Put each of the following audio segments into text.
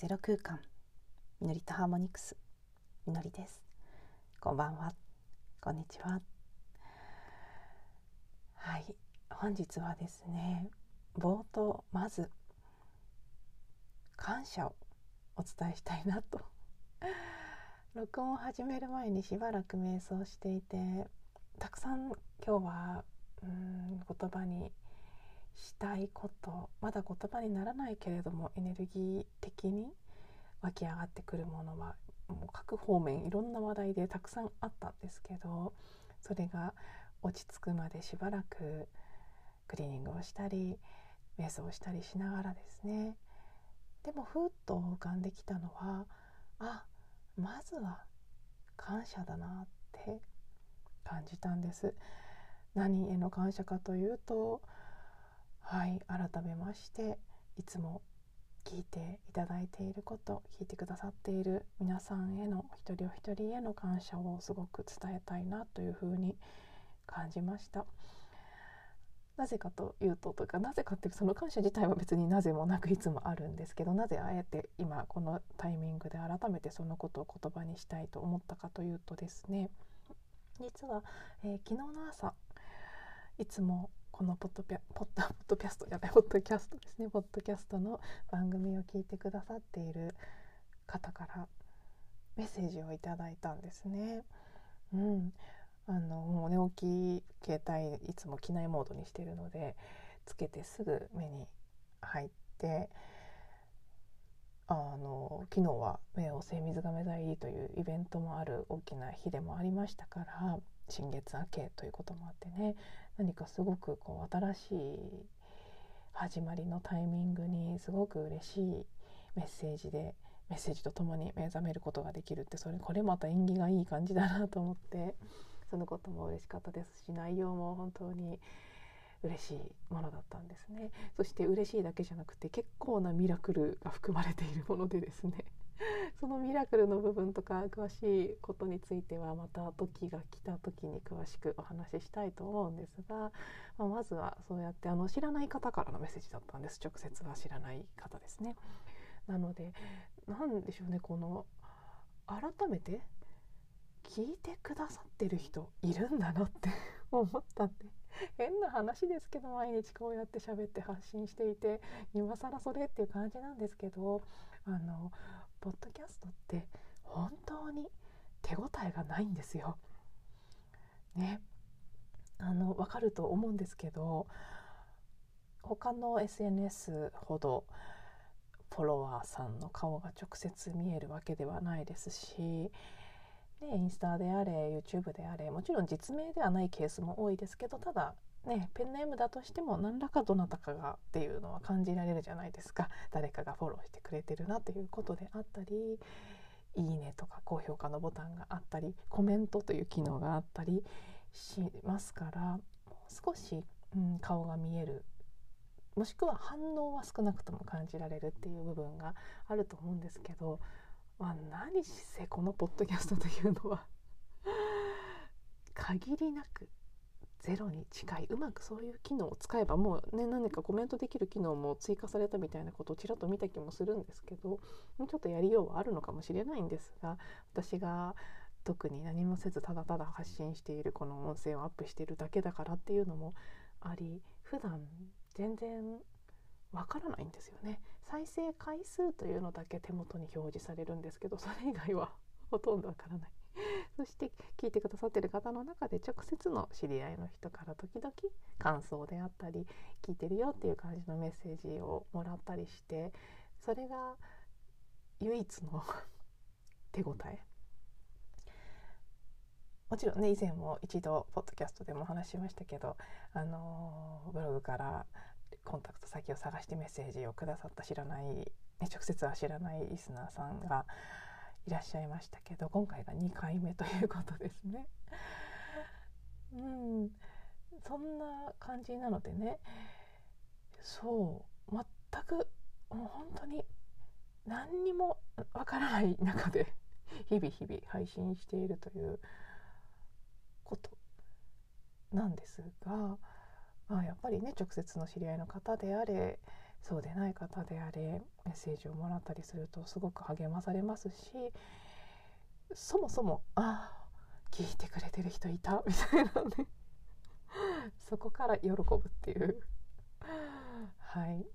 ゼロ空間みのりとハーモニクスみのりです。こんばんは。こんにちは。はい。本日はですね冒頭まず感謝をお伝えしたいなと。録音を始める前にしばらく瞑想していてたくさん今日はうん言葉にしたいことまだ言葉にならないけれどもエネルギー的に湧き上がってくるものはもう各方面いろんな話題でたくさんあったんですけどそれが落ち着くまでしばらくクリーニングをしたり瞑想をしたりしながらですね。でもふっと浮かんできたのはあまずは感謝だなって感じたんです。何への感謝かというとはい改めましていつも聞いていただいていること聞いてくださっている皆さんへの一人お一人への感謝をすごく伝えたいなというふうに感じました。なぜかというととかなぜかっていうその感謝自体は別になぜもなくいつもあるんですけどなぜあえて今このタイミングで改めてそのことを言葉にしたいと思ったかというとですね実は、えー、昨日の朝いつもこのポッドピャポッドポッドキャストじゃないポッドキャストですねポッドキャストの番組を聞いてくださっている方からメッセージをいただいたんですね。うん、あのもう寝起き携帯いつも機内モードにしてるのでつけてすぐ目に入ってあの昨日は目を精水亀座入りというイベントもある大きな日でもありましたから新月明けということもあってね何かすごくこう新しい始まりのタイミングにすごく嬉しいメッセージでメッセージとともに目覚めることができるってそれこれまた縁起がいい感じだなと思ってそのことも嬉しかったですし内容も本当に嬉しいものだったんですね。そして嬉しいだけじゃなくて結構なミラクルが含まれているものでですね。そのミラクルの部分とか詳しいことについてはまた時が来た時に詳しくお話ししたいと思うんですが、まあ、まずはそうやってあの知らない方からのメッセージだったんです。直接は知らない方ですね。なので何でしょうね。この改めて聞いてくださってる人いるんだなって思ったんで。変な話ですけど毎日こうやって喋って発信していて今更それっていう感じなんですけどあのポッドキャストって本当に手応えがないんですよ。ねあの分かると思うんですけど他の SNS ほどフォロワーさんの顔が直接見えるわけではないですし、ね、インスタであれ YouTube であれもちろん実名ではないケースも多いですけどただね、ペンネームだとしても何らかどなたかがっていうのは感じられるじゃないですか。誰かがフォローしてくれてるなということであったり「いいね」とか高評価のボタンがあったりコメントという機能があったりしますからもう少し、うん、顔が見えるもしくは反応は少なくとも感じられるっていう部分があると思うんですけど、まあ、何せこのポッドキャストというのは限りなくゼロに近いうまくそういう機能を使えばもうね何かコメントできる機能も追加されたみたいなことをちらっと見た気もするんですけどもうちょっとやりようはあるのかもしれないんですが私が特に何もせずただただ発信しているこの音声をアップしているだけだからっていうのもあり普段全然わからないんですよね。再生回数というのだけ手元に表示されるんですけどそれ以外はほとんどわからない。そして聞いてくださってる方の中で直接の知り合いの人から時々感想であったり聞いてるよっていう感じのメッセージをもらったりしてそれが唯一の 手応え。もちろんね以前も一度ポッドキャストでも話しましたけど、あのー、ブログからコンタクト先を探してメッセージをくださった知らない、直接は知らないリスナーさんがいらっしゃいましたけど今回が2回目ということですね。うん、そんな感じなのでね。そう。全くもう本当に何にもわからない中で日々日々配信しているということなんですが、あ、やっぱりね直接の知り合いの方であれそうでない方であれメッセージをもらったりするとすごく励まされますしそもそもああ聞いてくれてる人いたみたいなね。そこから喜ぶっていう。はい。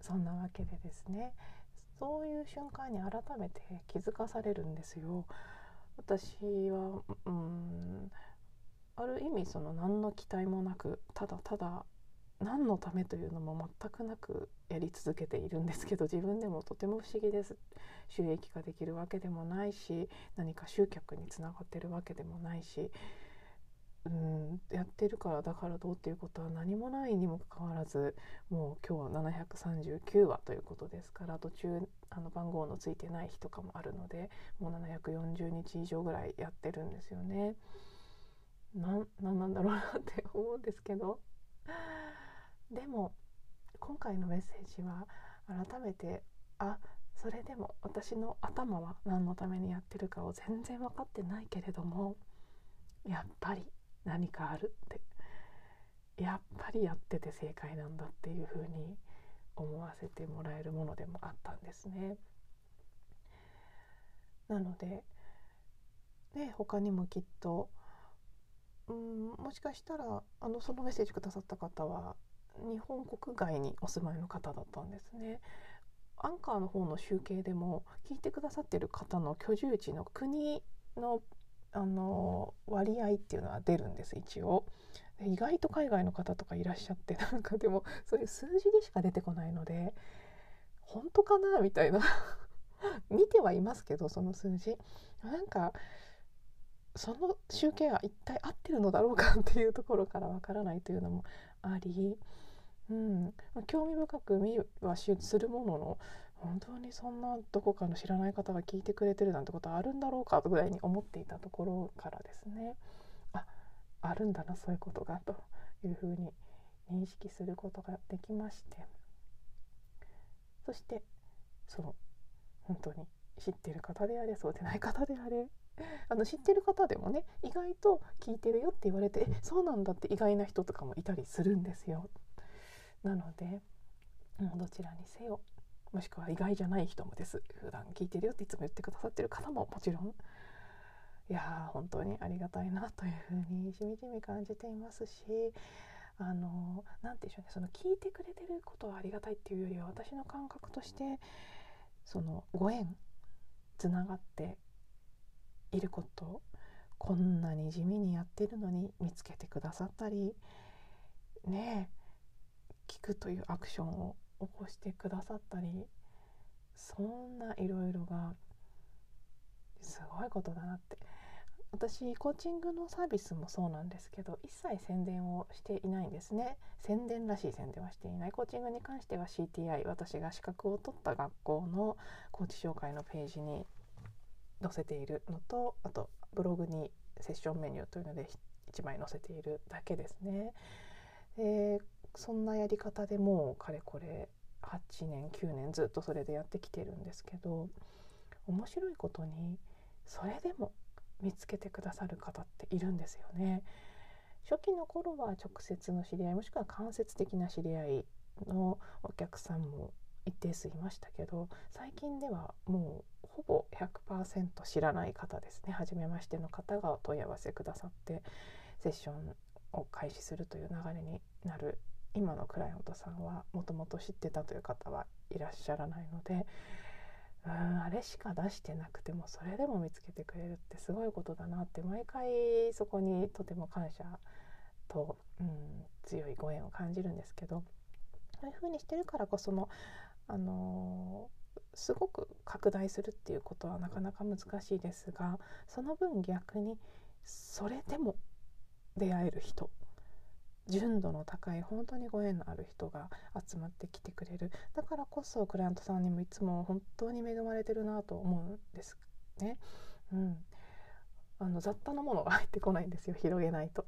そんなわけでですね。そういう瞬間に改めて気づかされるんですよ。私はうんある意味その何の期待もなくただただ何のためというのも全くなくやり続けているんですけど自分でもとても不思議です収益化できるわけでもないし何か集客につながってるわけでもないしうんやってるからだからどうっていうことは何もないにもかかわらずもう今日739話ということですから途中あの番号のついてない日とかもあるのでもう740日以上ぐらいやってるんですよね。なんなんだろうなって思うんですけどでも今回のメッセージは改めてあそれでも私の頭は何のためにやってるかを全然分かってないけれどもやっぱり何かあるってやっぱりやってて正解なんだっていうふうに思わせてもらえるものでもあったんですね。なのでね他にもきっとうんもしかしたらあのそのメッセージくださった方は日本国外にお住まいの方だったんですね。アンカーの方の集計でも聞いてくださってる方の居住地の国のあの割合っていうのは出るんです一応。意外と海外の方とかいらっしゃってなんかでもそういう数字でしか出てこないので本当かなみたいな。見てはいますけどその数字。なんかその集計は一体合ってるのだろうかっていうところからわからないというのもあり、うん、興味深く見はするものの本当にそんなどこかの知らない方が聞いてくれてるなんてことあるんだろうかぐらいに思っていたところからですね。ああるんだなそういうことがというふうに認識することができまして。そしてそう本当に知ってる方であれそうでない方であれあの知ってる方でもね意外と聞いてるよって言われて「えそうなんだ」って意外な人とかもいたりするんですよ。なのでどちらにせよもしくは意外じゃない人もです。普段聞いてるよっていつも言ってくださってる方ももちろん。いや本当にありがたいなというふうにしみじみ感じていますしあの何て言うんでしょうね。その聞いてくれてることはありがたいっていうよりは私の感覚としてそのご縁つながっていることこんなに地味にやってるのに見つけてくださったりねえ。聞くというアクションを起こしてくださったりそんないろいろがすごいことだなって。私コーチングのサービスもそうなんですけど一切宣伝をしていないんですね。宣伝らしい宣伝はしていない。コーチングに関しては CTI 私が資格を取った学校のコーチ紹介のページに載せているのとあとブログにセッションメニューというので1枚載せているだけですね。でそんなやり方でもうかれこれ8年9年ずっとそれでやってきてるんですけど面白いことにそれでも見つけてくださる方っているんですよね。初期の頃は直接の知り合いもしくは間接的な知り合いのお客さんも一定数いましたけど最近ではもうほぼ100%知らない方ですね初めましての方がお問い合わせくださってセッションを開始するという流れになる今のクライアントさんはもともと知ってたという方はいらっしゃらないのでうんあれしか出してなくてもそれでも見つけてくれるってすごいことだなって毎回そこにとても感謝と、うん、強いご縁を感じるんですけどそういうふうにしてるからこその、あのー、すごく拡大するっていうことはなかなか難しいですがその分逆にそれでも出会える人純度の高い本当にご縁のある人が集まってきてくれるだからこそクライアントさんにもいつも本当に恵まれてるなと思うんですね。うん、あの雑多なものが入ってこないんですよ広げないと。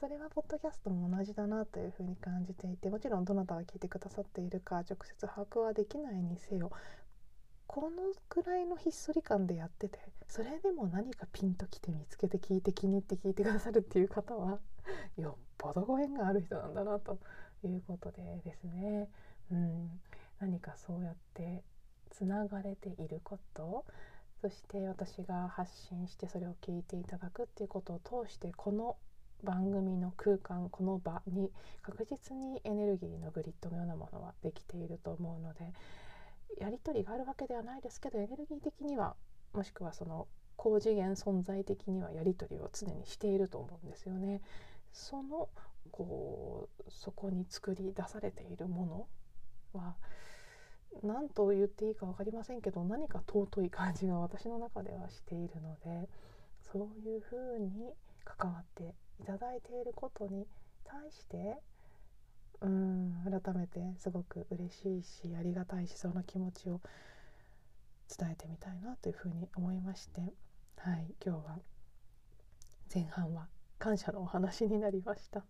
それはポッドキャストも同じだなというふうに感じていてもちろんどなたが聞いてくださっているか直接把握はできないにせよこのくらいのひっそり感でやっててそれでも何かピンときて見つけて聞いて気に入って聞いてくださるっていう方は よっぽどご縁がある人なんだなということでですね、うん、何かそうやってつながれていることそして私が発信してそれを聞いていただくっていうことを通してこの番組の空間この場に確実にエネルギーのグリッドのようなものはできていると思うのでやり取りがあるわけではないですけどエネルギー的にはもしくはその高次元存在的にはやり取りを常にしていると思うんですよね。そのこうそこに作り出されているものは何と言っていいか分かりませんけど何か尊い感じが私の中ではしているのでそういうふうに関わっていただいていることに対してうん改めてすごく嬉しいしありがたいしその気持ちを伝えてみたいなというふうに思いましてはい今日は前半は感謝のお話になりました。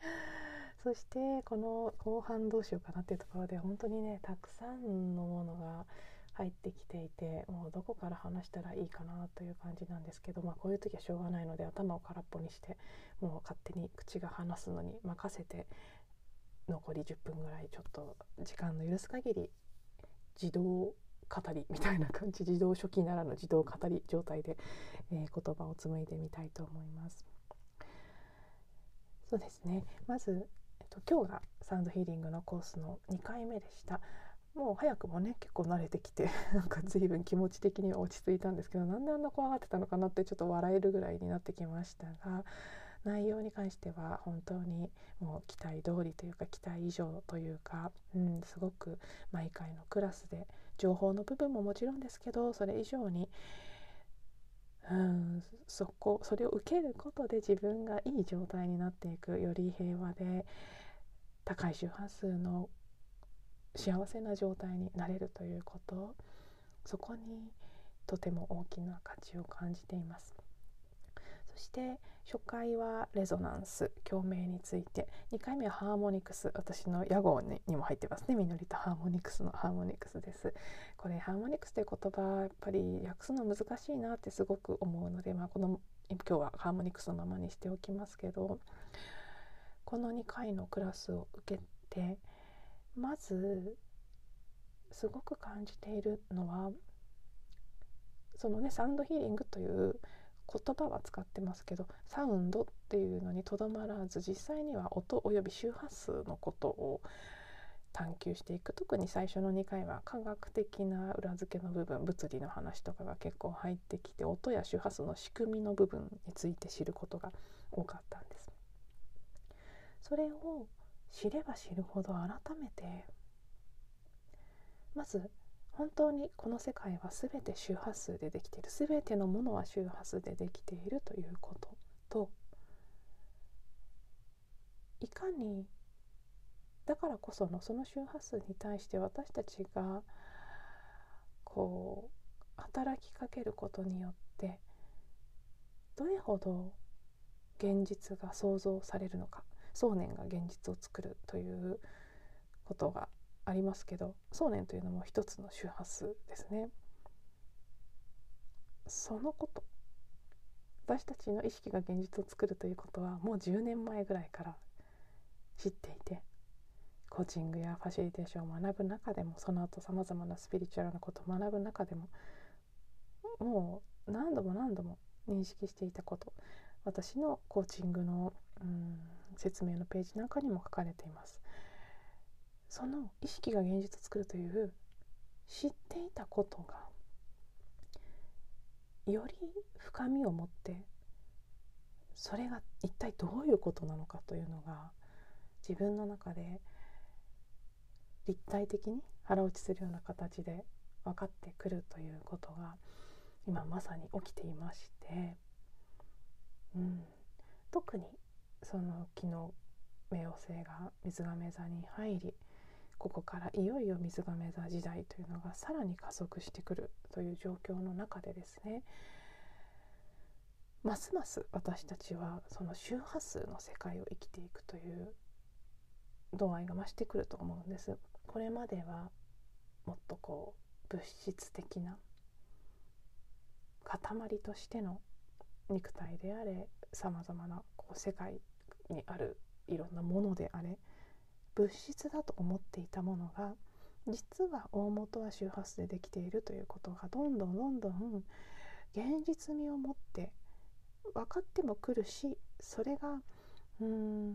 そしてこの後半どうしようかなっていうところで本当にねたくさんのものが入ってきていてもうどこから話したらいいかなという感じなんですけど、まあ、こういう時はしょうがないので頭を空っぽにしてもう勝手に口が話すのに任せて残り10分ぐらいちょっと時間の許す限り自動語りみたいな感じ自動書記ならぬ自動語り状態で、えー、言葉を紡いでみたいと思います。そうですねまず、えっと、今日がサウンドヒーリングのコースの2回目でした。もう早くもね結構慣れてきて なんか随分気持ち的には落ち着いたんですけどなんであんな怖がってたのかなってちょっと笑えるぐらいになってきましたが内容に関しては本当にもう期待通りというか期待以上というか、うん、すごく毎回のクラスで情報の部分ももちろんですけどそれ以上に、うん、そこそれを受けることで自分がいい状態になっていくより平和で高い周波数の幸せな状態になれるということそこにとても大きな価値を感じています。そして初回はレゾナンス共鳴について2回目はハーモニクス私の屋号にも入ってますね。みのりとハーモニクスのハーモニクスです。これハーモニクスという言葉やっぱり訳すの難しいなってすごく思うので、まあ、この今日はハーモニクスのままにしておきますけどこの2回のクラスを受けてまずすごく感じているのはそのねサウンドヒーリングという言葉は使ってますけどサウンドっていうのにとどまらず実際には音および周波数のことを探求していく特に最初の2回は科学的な裏付けの部分物理の話とかが結構入ってきて音や周波数の仕組みの部分について知ることが多かったんです。それを知れば知るほど改めてまず本当にこの世界は全て周波数でできている。全てのものは周波数でできているということといかにだからこそのその周波数に対して私たちがこう働きかけることによってどれほど現実が想像されるのか想念が現実を作るということがありますけど想念というのも一つの周波数ですね。そのこと私たちの意識が現実を作るということはもう10年前ぐらいから知っていてコーチングやファシリテーションを学ぶ中でもその後さまざまなスピリチュアルなことを学ぶ中でももう何度も何度も認識していたこと私のコーチングのうん説明のページなんかにも書かれています。その意識が現実を作るという知っていたことがより深みを持ってそれが一体どういうことなのかというのが自分の中で立体的に腹落ちするような形で分かってくるということが今まさに起きていまして、うん、特にその昨日冥王星が水亀座に入りここからいよいよ水亀座時代というのがさらに加速してくるという状況の中でですねますます私たちはその周波数の世界を生きていくという度合いが増してくると思うんです。これまではもっとこう物質的な塊としての肉体であれさまざまなこう世界にあるいろんなものであれ物質だと思っていたものが実は大元は周波数でできているということがどんどんどんどん現実味を持って分かってもくるしそれがうん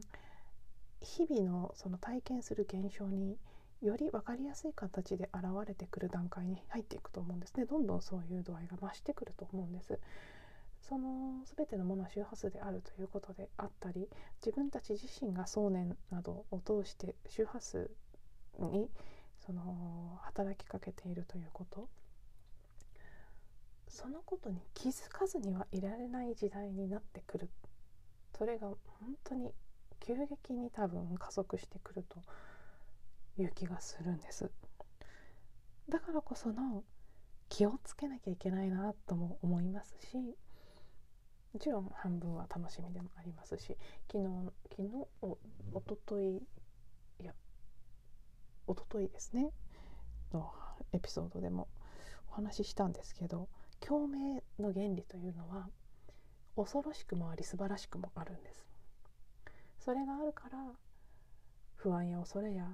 日々のその体験する現象により分かりやすい形で現れてくる段階に入っていくと思うんですね。どんどんそういう度合いが増してくると思うんです。その全てのものは周波数であるということであったり自分たち自身が想念などを通して周波数にその働きかけているということ。そのことに気づかずにはいられない時代になってくる。それが本当に急激に多分加速してくるという気がするんです。だからこその気をつけなきゃいけないなとも思いますしもちろん半分は楽しみでもありますし昨日昨日おおとといいやおとといですねのエピソードでもお話ししたんですけど共鳴の原理というのは恐ろしくもあり素晴らしくもあるんです。それがあるから不安や恐れや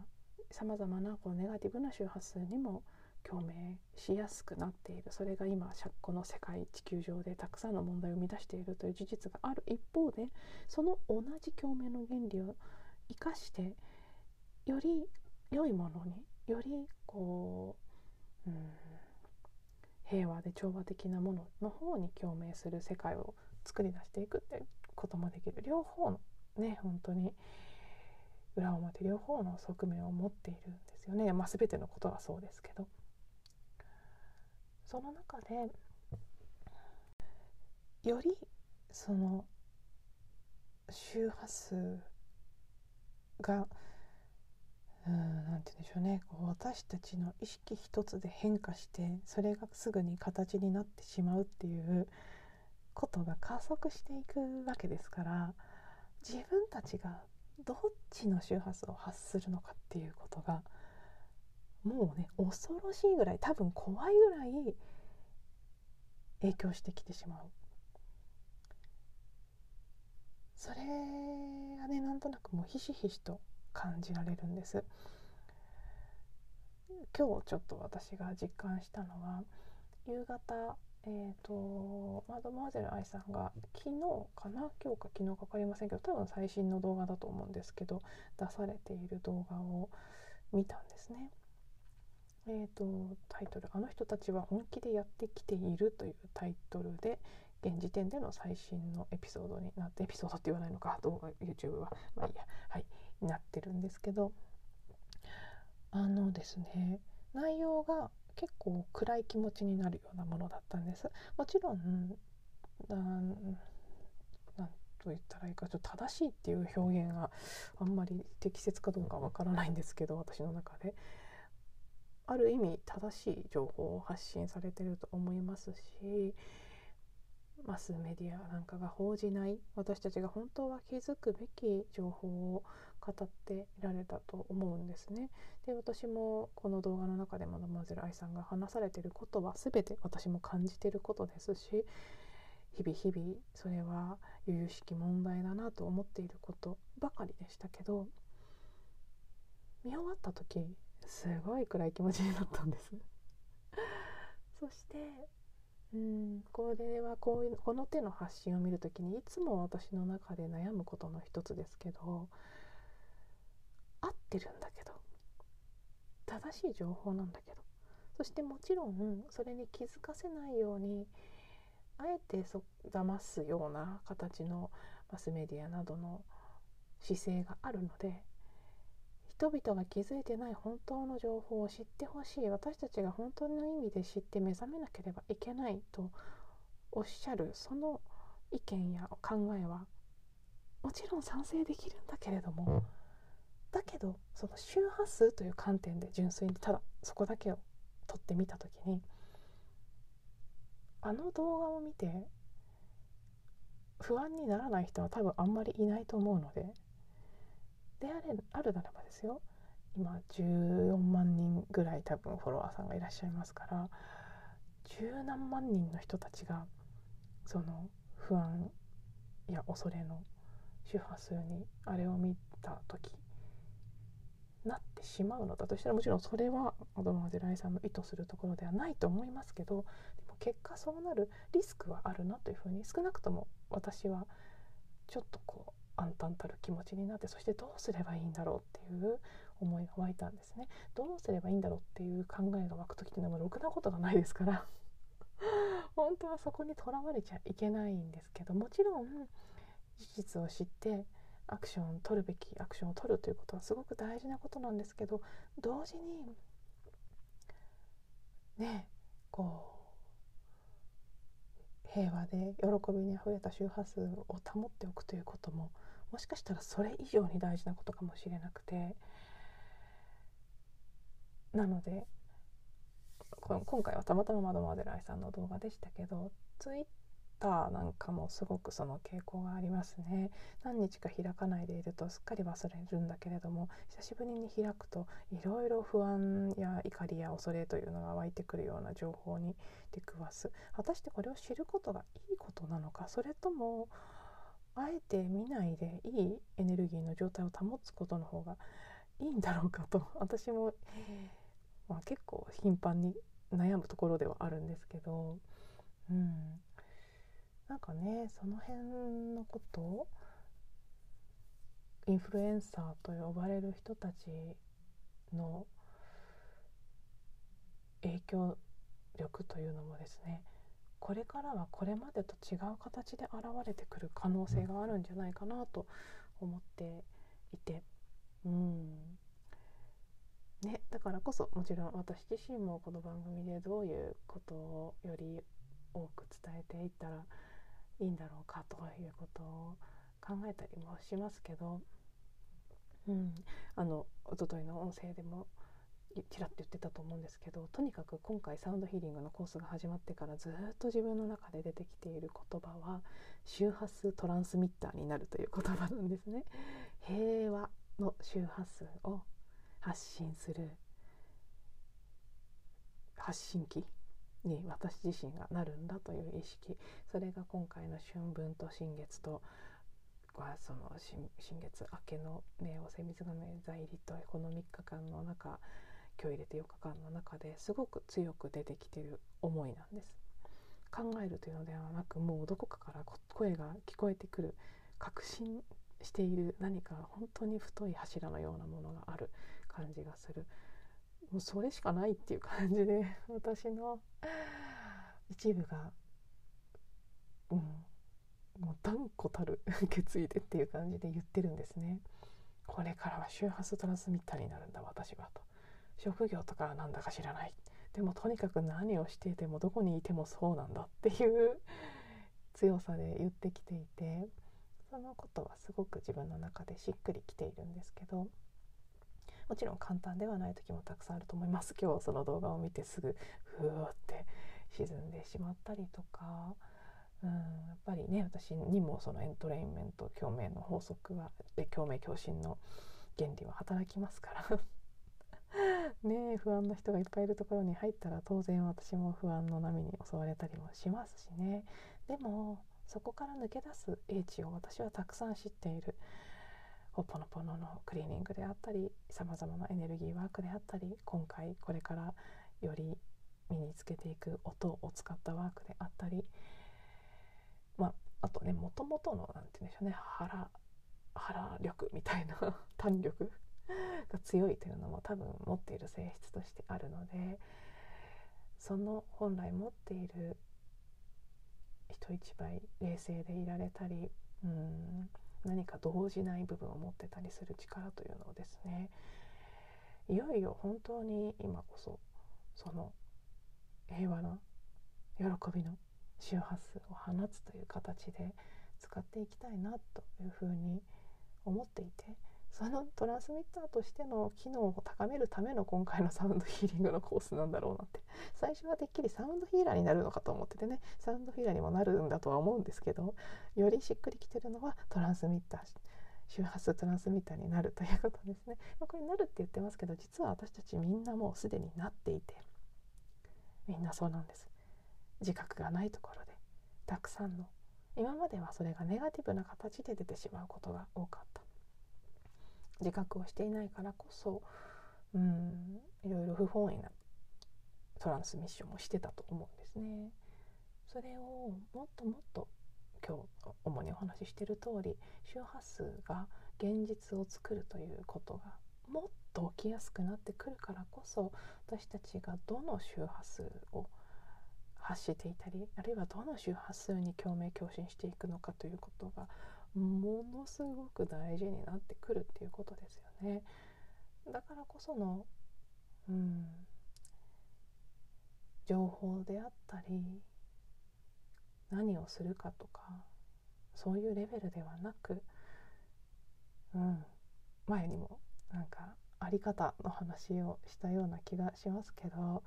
さまざまなこうネガティブな周波数にも共鳴しやすくなっている。それが今この世界地球上でたくさんの問題を生み出しているという事実がある一方でその同じ共鳴の原理を生かしてより良いものによりこう、うん、平和で調和的なものの方に共鳴する世界を作り出していくってこともできる。両方のね本当に裏表両方の側面を持っているんですよね、まあ、全てのことはそうですけど。その中でよりその周波数がうんなんて言うんでしょうね。こう私たちの意識一つで変化してそれがすぐに形になってしまうっていうことが加速していくわけですから自分たちがどっちの周波数を発するのかっていうことがもうね恐ろしいぐらい多分怖いぐらい影響してきてしまう。それがねなんとなくもうひしひしと感じられるんです。今日ちょっと私が実感したのは夕方えーと、マドモアゼル愛さんが昨日かな？今日か昨日か分かりませんけど多分最新の動画だと思うんですけど出されている動画を見たんですね。えーと、タイトル「あの人たちは本気でやってきている」というタイトルで現時点での最新のエピソードになってエピソードって言わないのか動画 YouTube は。まあいいや。はい。なってるんですけどあのですね内容が結構暗い気持ちになるようなものだったんです。もちろんなんと言ったらいいかちょっと正しいっていう表現があんまり適切かどうかわからないんですけど私の中で。ある意味正しい情報を発信されてると思いますしマスメディアなんかが報じない私たちが本当は気づくべき情報を語っていられたと思うんですね。で私もこの動画の中でマドマゼル愛さんが話されてることは全て私も感じてることですし日々日々それは由々しき問題だなと思っていることばかりでしたけど見終わった時すごい暗い気持ちになったんです。そしてうんこれはこういうこの手の発信を見る時にいつも私の中で悩むことの一つですけど合ってるんだけど正しい情報なんだけどそしてもちろんそれに気づかせないようにあえてそ騙すような形のマスメディアなどの姿勢があるので人々が気づいてない本当の情報を知ってほしい。私たちが本当の意味で知って目覚めなければいけないとおっしゃるその意見や考えはもちろん賛成できるんだけれどもだけどその周波数という観点で純粋にただそこだけを撮ってみた時にあの動画を見て不安にならない人は多分あんまりいないと思うのでであれあるならばですよ。今14万人ぐらい多分フォロワーさんがいらっしゃいますから十何万人の人たちがその不安や恐れの周波数にあれを見た時なってしまうのだとしたらもちろんそれは子供ゼライさんの意図するところではないと思いますけどでも結果そうなるリスクはあるなというふうに少なくとも私はちょっとこう暗淡たる気持ちになってそしてどうすればいいんだろうっていう思いが湧いたんですね。どうすればいいんだろうっていう考えが湧く時っていうのはろくなことがないですから。本当はそこにとらわれちゃいけないんですけどもちろん事実を知ってアクションを取るべきアクションを取るということはすごく大事なことなんですけど同時にねこう平和で喜びにあふれた周波数を保っておくということももしかしたらそれ以上に大事なことかもしれなくて。なので今回はたまたま窓までライさんの動画でしたけどツイッターなんかもすごくその傾向がありますね。何日か開かないでいるとすっかり忘れるんだけれども久しぶりに開くといろいろ不安や怒りや恐れというのが湧いてくるような情報に出くわす。果たしてこれを知ることがいいことなのかそれともあえて見ないでいいエネルギーの状態を保つことの方がいいんだろうかと私も、まあ、結構頻繁に悩むところではあるんですけど、うん、なんかねその辺のことをインフルエンサーと呼ばれる人たちの影響力というのもですねこれからはこれまでと違う形で現れてくる可能性があるんじゃないかなと思っていてうん。ね、だからこそもちろん私自身もこの番組でどういうことをより多く伝えていったらいいんだろうかということを考えたりもしますけど、うん、あの一昨日の音声でもちらっと言ってたと思うんですけどとにかく今回サウンドヒーリングのコースが始まってからずっと自分の中で出てきている言葉は周波数トランスミッターになるという言葉なんですね。平和の周波数を発信する。発信機。に私自身がなるんだという意識それが今回の春分と新月とその新月明けの冥王星水亀座入りとこの3日間の中今日入れて4日間の中ですごく強く出てきている思いなんです。考えるというのではなくもうどこかから声が聞こえてくる確信している何か本当に太い柱のようなものがある感じがするもうそれしかないっていう感じで私の一部がうんもう断固たる 決意でっていう感じで言ってるんですね。これからは周波数トランスミッターになるんだ私はと。職業とかは何だか知らない。でもとにかく何をしていてもどこにいてもそうなんだっていう 強さで言ってきていてそのことはすごく自分の中でしっくりきているんですけどもちろん簡単ではない時もたくさんあると思います。今日その動画を見てすぐふーって沈んでしまったりとか、うん、やっぱりね私にもそのエントレインメント共鳴の法則はで共鳴共振の原理は働きますから。ね不安な人がいっぱいいるところに入ったら当然私も不安の波に襲われたりもしますしね。でもそこから抜け出す英知を私はたくさん知っている。ほぽのぽののクリーニングであったりさまざまなエネルギーワークであったり今回これからより身につけていく音を使ったワークであったり、まあ、あとねもともとの何て言うんでしょうね腹腹力みたいな 弾力が強いというのも多分持っている性質としてあるのでその本来持っている人一倍冷静でいられたりうん何か動じない部分を持ってたりする力というのをですねいよいよ本当に今こそその平和の喜びの周波数を放つという形で使っていきたいなというふうに思っていてそのトランスミッターとしての機能を高めるための今回のサウンドヒーリングのコースなんだろうなって 最初はてっきりサウンドヒーラーになるのかと思っててねサウンドヒーラーにもなるんだとは思うんですけどよりしっくりきてるのはトランスミッター周波数トランスミッターになるということですね。これなるって言ってますけど実は私たちみんなもうすでになっていてみんなそうなんです。自覚がないところでたくさんの今まではそれがネガティブな形で出てしまうことが多かった自覚をしていないからこそ、うん、いろいろ不本意なトランスミッションをしてたと思うんですね。それをもっともっと今日主にお話ししている通り周波数が現実を作るということがもっと起きやすくなってくるからこそ私たちがどの周波数を発していたりあるいはどの周波数に共鳴共振していくのかということがものすごく大事になってくるっていうことですよね。だからこその、うん、情報であったり何をするかとかそういうレベルではなく、うん、前にもなんかあり方の話をしたような気がしますけど、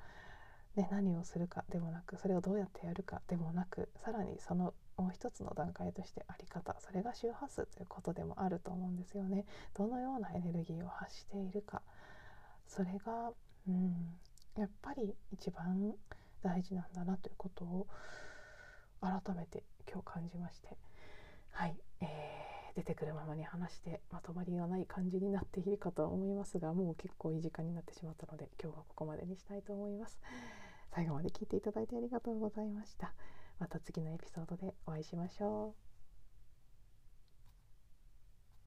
ね、何をするかでもなくそれをどうやってやるかでもなくさらにそのもう一つの段階としてあり方それが周波数ということでもあると思うんですよね。どのようなエネルギーを発しているか。それが、うん、やっぱり一番大事なんだなということを改めて今日感じまして。はい、えー、出てくるままに話してまとまりがない感じになっているかと思いますがもう結構いい時間になってしまったので今日はここまでにしたいと思います。最後まで聞いていただいてありがとうございました。また次のエピソードでお会いしましょう。